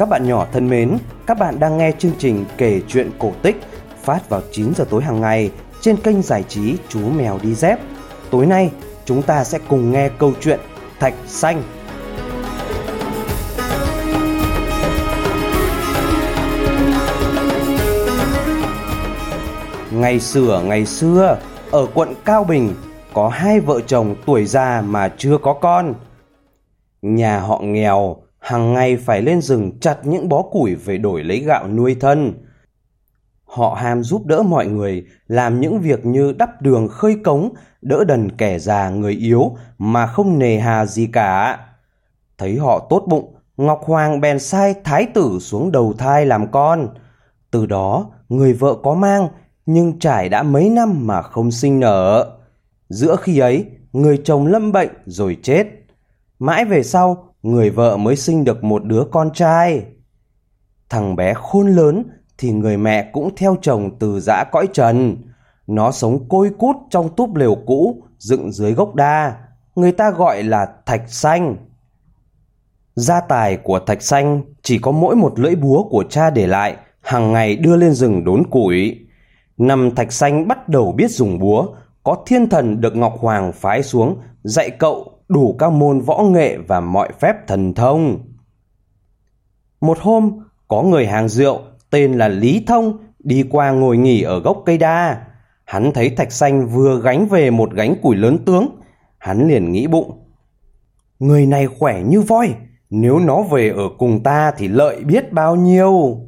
Các bạn nhỏ thân mến, các bạn đang nghe chương trình kể chuyện cổ tích phát vào 9 giờ tối hàng ngày trên kênh giải trí Chú Mèo Đi Dép. Tối nay, chúng ta sẽ cùng nghe câu chuyện Thạch Xanh. Ngày xưa ngày xưa, ở quận Cao Bình có hai vợ chồng tuổi già mà chưa có con. Nhà họ nghèo, hàng ngày phải lên rừng chặt những bó củi về đổi lấy gạo nuôi thân. Họ ham giúp đỡ mọi người làm những việc như đắp đường khơi cống, đỡ đần kẻ già người yếu mà không nề hà gì cả. Thấy họ tốt bụng, Ngọc Hoàng bèn sai thái tử xuống đầu thai làm con. Từ đó, người vợ có mang, nhưng trải đã mấy năm mà không sinh nở. Giữa khi ấy, người chồng lâm bệnh rồi chết. Mãi về sau, người vợ mới sinh được một đứa con trai. Thằng bé khôn lớn thì người mẹ cũng theo chồng từ dã cõi trần. Nó sống côi cút trong túp lều cũ, dựng dưới gốc đa. Người ta gọi là thạch xanh. Gia tài của thạch xanh chỉ có mỗi một lưỡi búa của cha để lại, hàng ngày đưa lên rừng đốn củi. Năm thạch xanh bắt đầu biết dùng búa, có thiên thần được Ngọc Hoàng phái xuống dạy cậu đủ các môn võ nghệ và mọi phép thần thông. Một hôm, có người hàng rượu tên là Lý Thông đi qua ngồi nghỉ ở gốc cây đa. Hắn thấy Thạch Xanh vừa gánh về một gánh củi lớn tướng. Hắn liền nghĩ bụng. Người này khỏe như voi, nếu nó về ở cùng ta thì lợi biết bao nhiêu.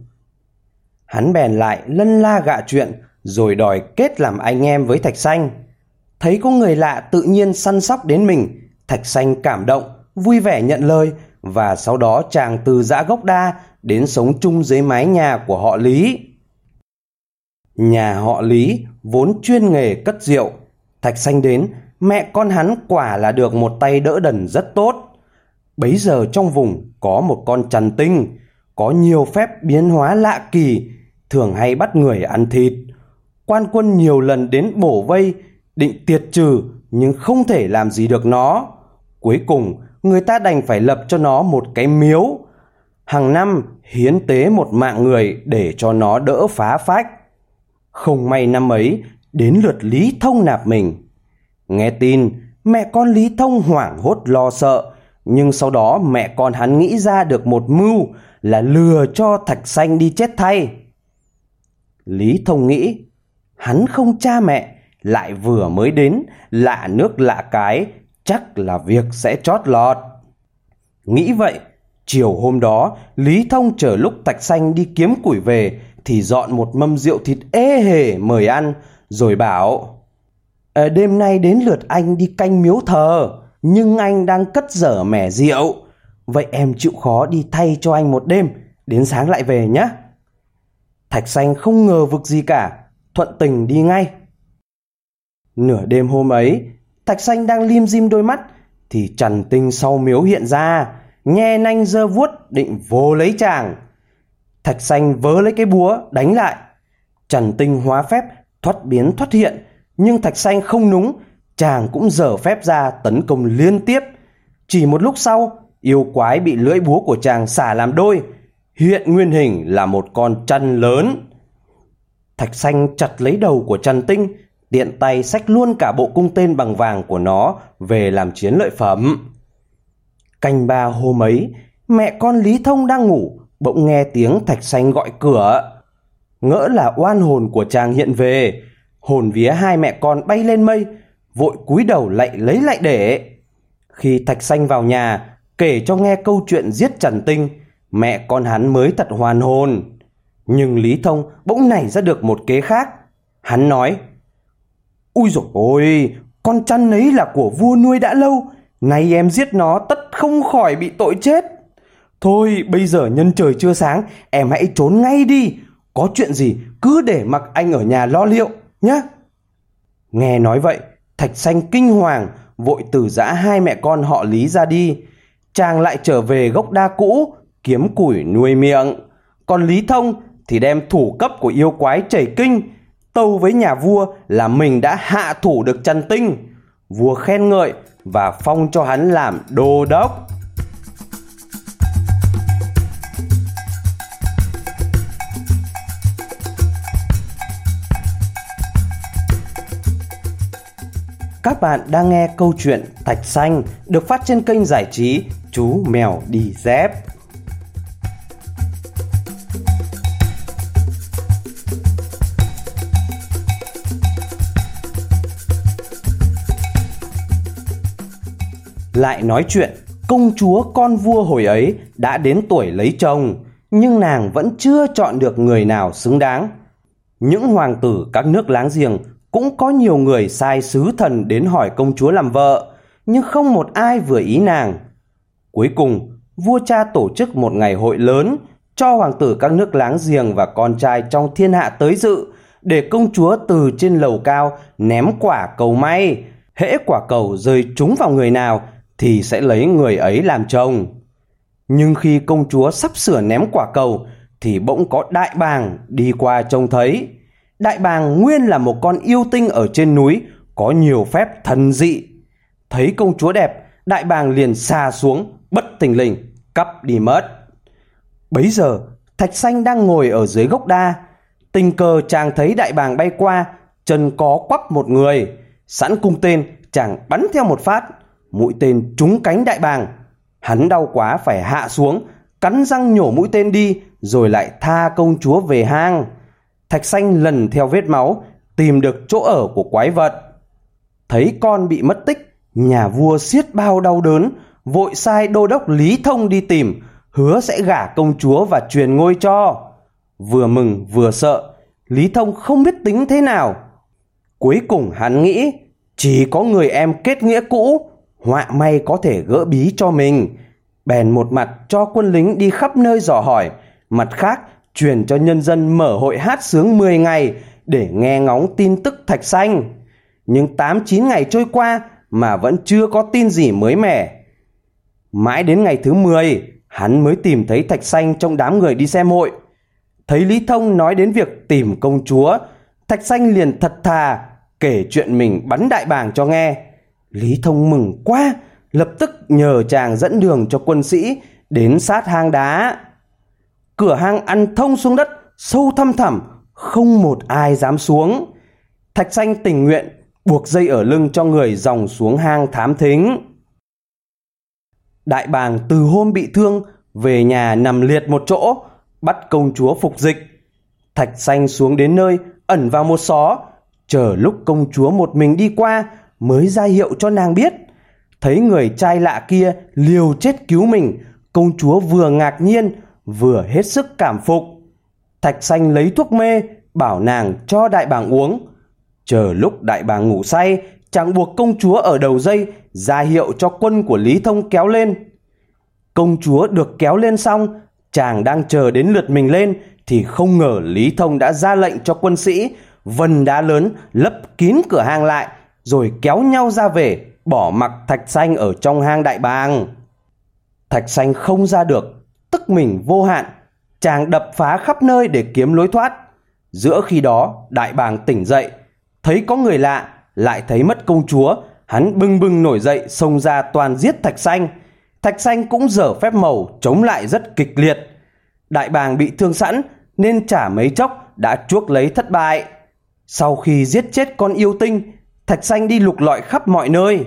Hắn bèn lại lân la gạ chuyện rồi đòi kết làm anh em với Thạch Xanh. Thấy có người lạ tự nhiên săn sóc đến mình, Thạch Xanh cảm động, vui vẻ nhận lời và sau đó chàng từ dã gốc đa đến sống chung dưới mái nhà của họ Lý. Nhà họ Lý vốn chuyên nghề cất rượu. Thạch Xanh đến, mẹ con hắn quả là được một tay đỡ đần rất tốt. Bấy giờ trong vùng có một con trần tinh, có nhiều phép biến hóa lạ kỳ, thường hay bắt người ăn thịt. Quan quân nhiều lần đến bổ vây, định tiệt trừ nhưng không thể làm gì được nó. Cuối cùng, người ta đành phải lập cho nó một cái miếu. Hàng năm hiến tế một mạng người để cho nó đỡ phá phách. Không may năm ấy, đến lượt Lý Thông nạp mình. Nghe tin, mẹ con Lý Thông hoảng hốt lo sợ, nhưng sau đó mẹ con hắn nghĩ ra được một mưu là lừa cho Thạch Xanh đi chết thay. Lý Thông nghĩ, hắn không cha mẹ, lại vừa mới đến, lạ nước lạ cái, chắc là việc sẽ chót lọt. Nghĩ vậy, chiều hôm đó, Lý Thông chờ lúc Tạch Xanh đi kiếm củi về thì dọn một mâm rượu thịt ê hề mời ăn, rồi bảo à, Đêm nay đến lượt anh đi canh miếu thờ, nhưng anh đang cất dở mẻ rượu. Vậy em chịu khó đi thay cho anh một đêm, đến sáng lại về nhé. Thạch Xanh không ngờ vực gì cả, thuận tình đi ngay. Nửa đêm hôm ấy, Thạch xanh đang lim dim đôi mắt thì trần tinh sau miếu hiện ra, nhe nanh dơ vuốt định vô lấy chàng. Thạch xanh vớ lấy cái búa đánh lại. Trần tinh hóa phép thoát biến thoát hiện, nhưng thạch xanh không núng, chàng cũng dở phép ra tấn công liên tiếp. Chỉ một lúc sau, yêu quái bị lưỡi búa của chàng xả làm đôi, hiện nguyên hình là một con chân lớn. Thạch xanh chặt lấy đầu của Trần Tinh, tiện tay xách luôn cả bộ cung tên bằng vàng của nó về làm chiến lợi phẩm. Canh ba hôm ấy, mẹ con Lý Thông đang ngủ, bỗng nghe tiếng thạch xanh gọi cửa. Ngỡ là oan hồn của chàng hiện về, hồn vía hai mẹ con bay lên mây, vội cúi đầu lạy lấy lại để. Khi thạch xanh vào nhà, kể cho nghe câu chuyện giết Trần Tinh, mẹ con hắn mới thật hoàn hồn. Nhưng Lý Thông bỗng nảy ra được một kế khác. Hắn nói, Ui dồi ôi, con chăn ấy là của vua nuôi đã lâu, nay em giết nó tất không khỏi bị tội chết. Thôi bây giờ nhân trời chưa sáng, em hãy trốn ngay đi, có chuyện gì cứ để mặc anh ở nhà lo liệu nhé. Nghe nói vậy, Thạch Xanh kinh hoàng, vội từ giã hai mẹ con họ Lý ra đi. Chàng lại trở về gốc đa cũ, kiếm củi nuôi miệng. Còn Lý Thông thì đem thủ cấp của yêu quái chảy kinh, tâu với nhà vua là mình đã hạ thủ được Trần Tinh. Vua khen ngợi và phong cho hắn làm đô đốc. Các bạn đang nghe câu chuyện Thạch Xanh được phát trên kênh giải trí Chú Mèo Đi Dép. Lại nói chuyện, công chúa con vua hồi ấy đã đến tuổi lấy chồng, nhưng nàng vẫn chưa chọn được người nào xứng đáng. Những hoàng tử các nước láng giềng cũng có nhiều người sai sứ thần đến hỏi công chúa làm vợ, nhưng không một ai vừa ý nàng. Cuối cùng, vua cha tổ chức một ngày hội lớn cho hoàng tử các nước láng giềng và con trai trong thiên hạ tới dự để công chúa từ trên lầu cao ném quả cầu may. Hễ quả cầu rơi trúng vào người nào thì sẽ lấy người ấy làm chồng. Nhưng khi công chúa sắp sửa ném quả cầu thì bỗng có đại bàng đi qua trông thấy. Đại bàng nguyên là một con yêu tinh ở trên núi có nhiều phép thần dị. Thấy công chúa đẹp, đại bàng liền xa xuống, bất tình lình, cắp đi mất. Bấy giờ, Thạch Xanh đang ngồi ở dưới gốc đa. Tình cờ chàng thấy đại bàng bay qua, chân có quắp một người. Sẵn cung tên, chàng bắn theo một phát. Mũi tên trúng cánh đại bàng. Hắn đau quá phải hạ xuống, cắn răng nhổ mũi tên đi, rồi lại tha công chúa về hang. Thạch xanh lần theo vết máu, tìm được chỗ ở của quái vật. Thấy con bị mất tích, nhà vua siết bao đau đớn, vội sai đô đốc Lý Thông đi tìm, hứa sẽ gả công chúa và truyền ngôi cho. Vừa mừng vừa sợ, Lý Thông không biết tính thế nào. Cuối cùng hắn nghĩ, chỉ có người em kết nghĩa cũ, họa may có thể gỡ bí cho mình. Bèn một mặt cho quân lính đi khắp nơi dò hỏi, mặt khác truyền cho nhân dân mở hội hát sướng 10 ngày để nghe ngóng tin tức Thạch Xanh. Nhưng 8-9 ngày trôi qua mà vẫn chưa có tin gì mới mẻ. Mãi đến ngày thứ 10, hắn mới tìm thấy Thạch Xanh trong đám người đi xem hội. Thấy Lý Thông nói đến việc tìm công chúa, Thạch Xanh liền thật thà kể chuyện mình bắn đại bàng cho nghe. Lý Thông mừng quá, lập tức nhờ chàng dẫn đường cho quân sĩ đến sát hang đá cửa hang ăn thông xuống đất, sâu thăm thẳm, không một ai dám xuống. Thạch xanh tình nguyện, buộc dây ở lưng cho người dòng xuống hang thám thính. Đại bàng từ hôm bị thương, về nhà nằm liệt một chỗ, bắt công chúa phục dịch. Thạch xanh xuống đến nơi, ẩn vào một xó, chờ lúc công chúa một mình đi qua, mới ra hiệu cho nàng biết. Thấy người trai lạ kia liều chết cứu mình, công chúa vừa ngạc nhiên, vừa hết sức cảm phục. Thạch xanh lấy thuốc mê, bảo nàng cho đại bàng uống. Chờ lúc đại bàng ngủ say, chàng buộc công chúa ở đầu dây, ra hiệu cho quân của Lý Thông kéo lên. Công chúa được kéo lên xong, chàng đang chờ đến lượt mình lên, thì không ngờ Lý Thông đã ra lệnh cho quân sĩ vần đá lớn lấp kín cửa hang lại, rồi kéo nhau ra về, bỏ mặc thạch xanh ở trong hang đại bàng. Thạch xanh không ra được, tức mình vô hạn, chàng đập phá khắp nơi để kiếm lối thoát. Giữa khi đó, đại bàng tỉnh dậy, thấy có người lạ, lại thấy mất công chúa, hắn bưng bưng nổi dậy xông ra toàn giết Thạch Xanh. Thạch Xanh cũng dở phép màu chống lại rất kịch liệt. Đại bàng bị thương sẵn nên chả mấy chốc đã chuốc lấy thất bại. Sau khi giết chết con yêu tinh, Thạch Xanh đi lục lọi khắp mọi nơi.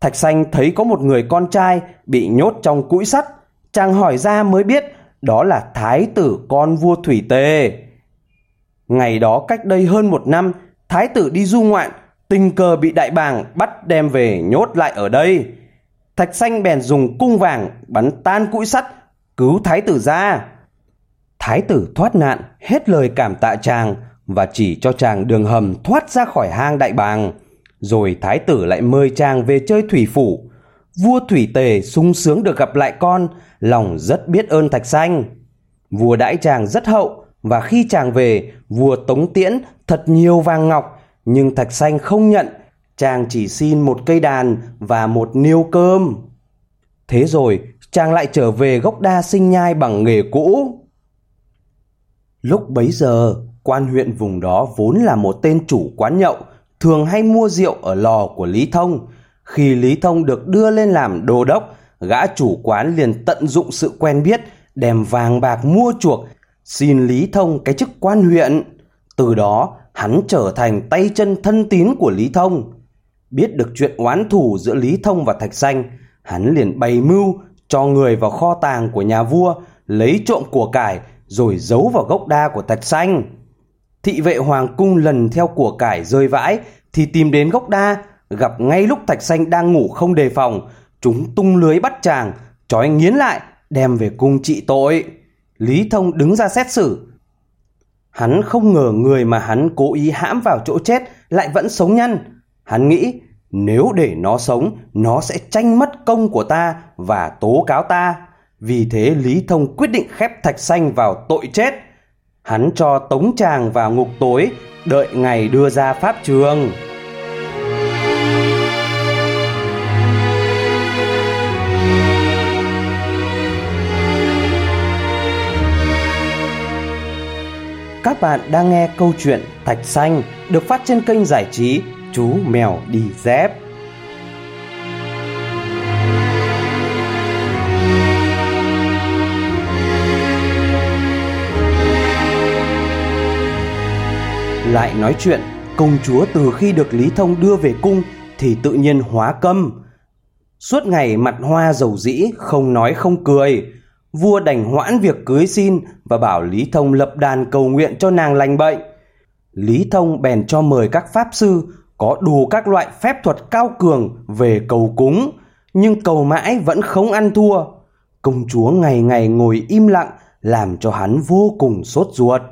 Thạch Xanh thấy có một người con trai bị nhốt trong cũi sắt, chàng hỏi ra mới biết đó là thái tử con vua Thủy Tề. Ngày đó cách đây hơn một năm, thái tử đi du ngoạn, tình cờ bị đại bàng bắt đem về nhốt lại ở đây. Thạch xanh bèn dùng cung vàng bắn tan cũi sắt, cứu thái tử ra. Thái tử thoát nạn, hết lời cảm tạ chàng và chỉ cho chàng đường hầm thoát ra khỏi hang đại bàng. Rồi thái tử lại mời chàng về chơi thủy phủ. Vua Thủy Tề sung sướng được gặp lại con, lòng rất biết ơn Thạch Xanh. Vua đãi chàng rất hậu, và khi chàng về, vua tống tiễn thật nhiều vàng ngọc, nhưng Thạch Xanh không nhận, chàng chỉ xin một cây đàn và một niêu cơm. Thế rồi, chàng lại trở về gốc đa sinh nhai bằng nghề cũ. Lúc bấy giờ, quan huyện vùng đó vốn là một tên chủ quán nhậu, thường hay mua rượu ở lò của Lý Thông. Khi Lý Thông được đưa lên làm đô đốc, gã chủ quán liền tận dụng sự quen biết, đem vàng bạc mua chuộc, xin Lý Thông cái chức quan huyện. Từ đó, hắn trở thành tay chân thân tín của Lý Thông. biết được chuyện oán thù giữa Lý Thông và Thạch Xanh, hắn liền bày mưu cho người vào kho tàng của nhà vua, lấy trộm của cải rồi giấu vào gốc đa của Thạch Xanh. Thị vệ hoàng cung lần theo của cải rơi vãi thì tìm đến gốc đa, gặp ngay lúc Thạch Xanh đang ngủ không đề phòng, chúng tung lưới bắt chàng, trói nghiến lại, đem về cung trị tội. Lý Thông đứng ra xét xử. Hắn không ngờ người mà hắn cố ý hãm vào chỗ chết lại vẫn sống nhăn, Hắn nghĩ nếu để nó sống, nó sẽ tranh mất công của ta và tố cáo ta. Vì thế Lý Thông quyết định khép Thạch Xanh vào tội chết. Hắn cho tống chàng vào ngục tối, đợi ngày đưa ra pháp trường. Các bạn đang nghe câu chuyện Thạch Xanh được phát trên kênh giải trí Chú Mèo Đi Dép. Lại nói chuyện, công chúa từ khi được Lý Thông đưa về cung thì tự nhiên hóa câm. Suốt ngày mặt hoa dầu dĩ, không nói không cười, vua đành hoãn việc cưới xin và bảo Lý Thông lập đàn cầu nguyện cho nàng lành bệnh. Lý Thông bèn cho mời các pháp sư có đủ các loại phép thuật cao cường về cầu cúng, nhưng cầu mãi vẫn không ăn thua. Công chúa ngày ngày ngồi im lặng làm cho hắn vô cùng sốt ruột.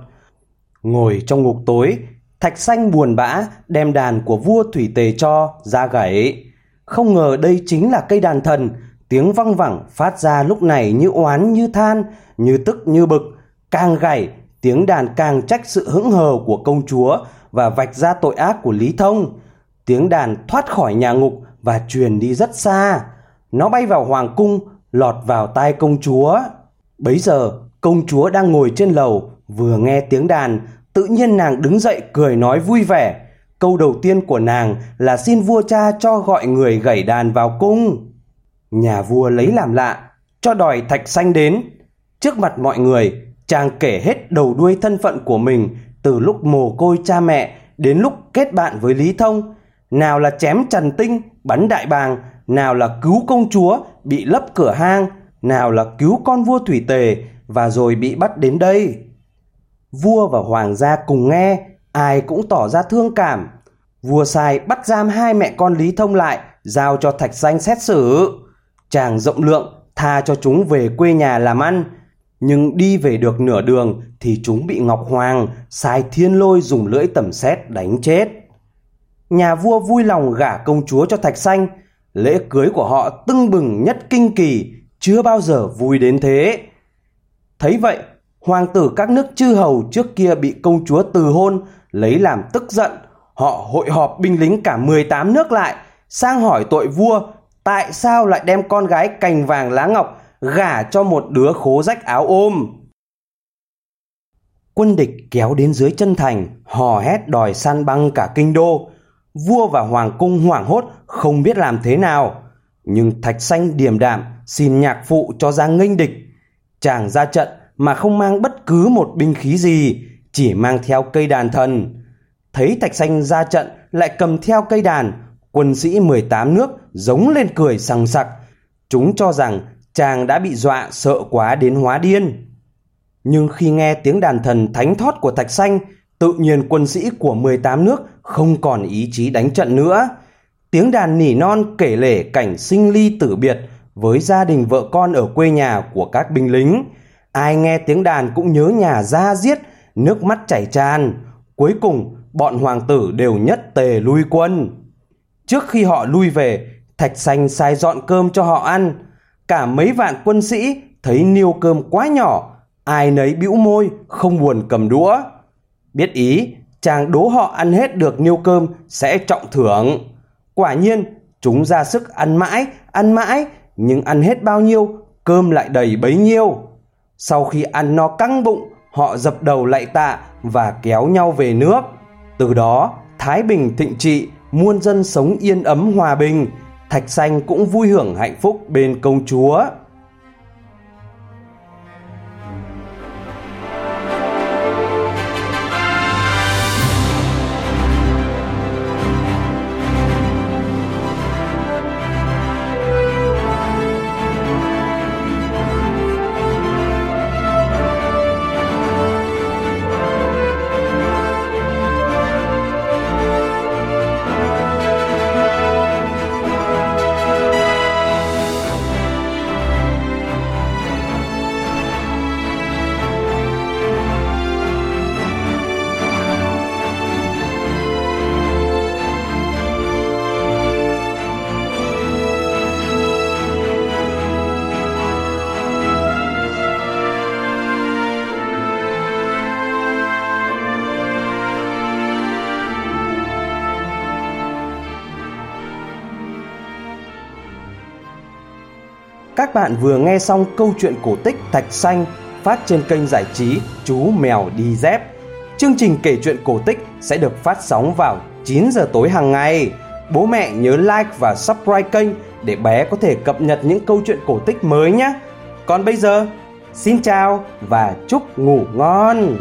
Ngồi trong ngục tối, Thạch Xanh buồn bã đem đàn của vua Thủy Tề cho ra gãy. Không ngờ đây chính là cây đàn thần Tiếng văng vẳng phát ra lúc này như oán như than, như tức như bực. Càng gảy, tiếng đàn càng trách sự hững hờ của công chúa và vạch ra tội ác của Lý Thông. Tiếng đàn thoát khỏi nhà ngục và truyền đi rất xa. Nó bay vào hoàng cung, lọt vào tai công chúa. Bấy giờ, công chúa đang ngồi trên lầu, vừa nghe tiếng đàn, tự nhiên nàng đứng dậy cười nói vui vẻ. Câu đầu tiên của nàng là xin vua cha cho gọi người gảy đàn vào cung. Nhà vua lấy làm lạ, cho đòi thạch xanh đến. Trước mặt mọi người, chàng kể hết đầu đuôi thân phận của mình từ lúc mồ côi cha mẹ đến lúc kết bạn với Lý Thông. Nào là chém Trần Tinh, bắn đại bàng, nào là cứu công chúa, bị lấp cửa hang, nào là cứu con vua Thủy Tề và rồi bị bắt đến đây. Vua và hoàng gia cùng nghe, ai cũng tỏ ra thương cảm. Vua sai bắt giam hai mẹ con Lý Thông lại, giao cho Thạch Danh xét xử. Chàng rộng lượng tha cho chúng về quê nhà làm ăn, nhưng đi về được nửa đường thì chúng bị Ngọc Hoàng sai thiên lôi dùng lưỡi tẩm xét đánh chết. Nhà vua vui lòng gả công chúa cho Thạch Xanh, lễ cưới của họ tưng bừng nhất kinh kỳ, chưa bao giờ vui đến thế. Thấy vậy, hoàng tử các nước chư hầu trước kia bị công chúa từ hôn lấy làm tức giận, họ hội họp binh lính cả 18 nước lại, sang hỏi tội vua tại sao lại đem con gái cành vàng lá ngọc gả cho một đứa khố rách áo ôm. Quân địch kéo đến dưới chân thành, hò hét đòi săn băng cả kinh đô. Vua và hoàng cung hoảng hốt không biết làm thế nào. Nhưng Thạch Xanh điềm đạm xin nhạc phụ cho ra nghênh địch. Chàng ra trận mà không mang bất cứ một binh khí gì, chỉ mang theo cây đàn thần. Thấy Thạch Xanh ra trận lại cầm theo cây đàn, quân sĩ 18 nước giống lên cười sằng sặc. Chúng cho rằng chàng đã bị dọa sợ quá đến hóa điên. Nhưng khi nghe tiếng đàn thần thánh thót của Thạch Xanh, tự nhiên quân sĩ của 18 nước không còn ý chí đánh trận nữa. Tiếng đàn nỉ non kể lể cảnh sinh ly tử biệt với gia đình vợ con ở quê nhà của các binh lính. Ai nghe tiếng đàn cũng nhớ nhà ra giết, nước mắt chảy tràn. Cuối cùng, bọn hoàng tử đều nhất tề lui quân. Trước khi họ lui về, Thạch Xanh sai dọn cơm cho họ ăn. Cả mấy vạn quân sĩ thấy niêu cơm quá nhỏ, ai nấy bĩu môi, không buồn cầm đũa. Biết ý, chàng đố họ ăn hết được niêu cơm sẽ trọng thưởng. Quả nhiên, chúng ra sức ăn mãi, ăn mãi, nhưng ăn hết bao nhiêu, cơm lại đầy bấy nhiêu. Sau khi ăn no căng bụng, họ dập đầu lạy tạ và kéo nhau về nước. Từ đó, Thái Bình thịnh trị, muôn dân sống yên ấm hòa bình, Thạch Xanh cũng vui hưởng hạnh phúc bên công chúa. Các bạn vừa nghe xong câu chuyện cổ tích Thạch Xanh phát trên kênh giải trí Chú Mèo Đi Dép. Chương trình kể chuyện cổ tích sẽ được phát sóng vào 9 giờ tối hàng ngày. Bố mẹ nhớ like và subscribe kênh để bé có thể cập nhật những câu chuyện cổ tích mới nhé. Còn bây giờ, xin chào và chúc ngủ ngon.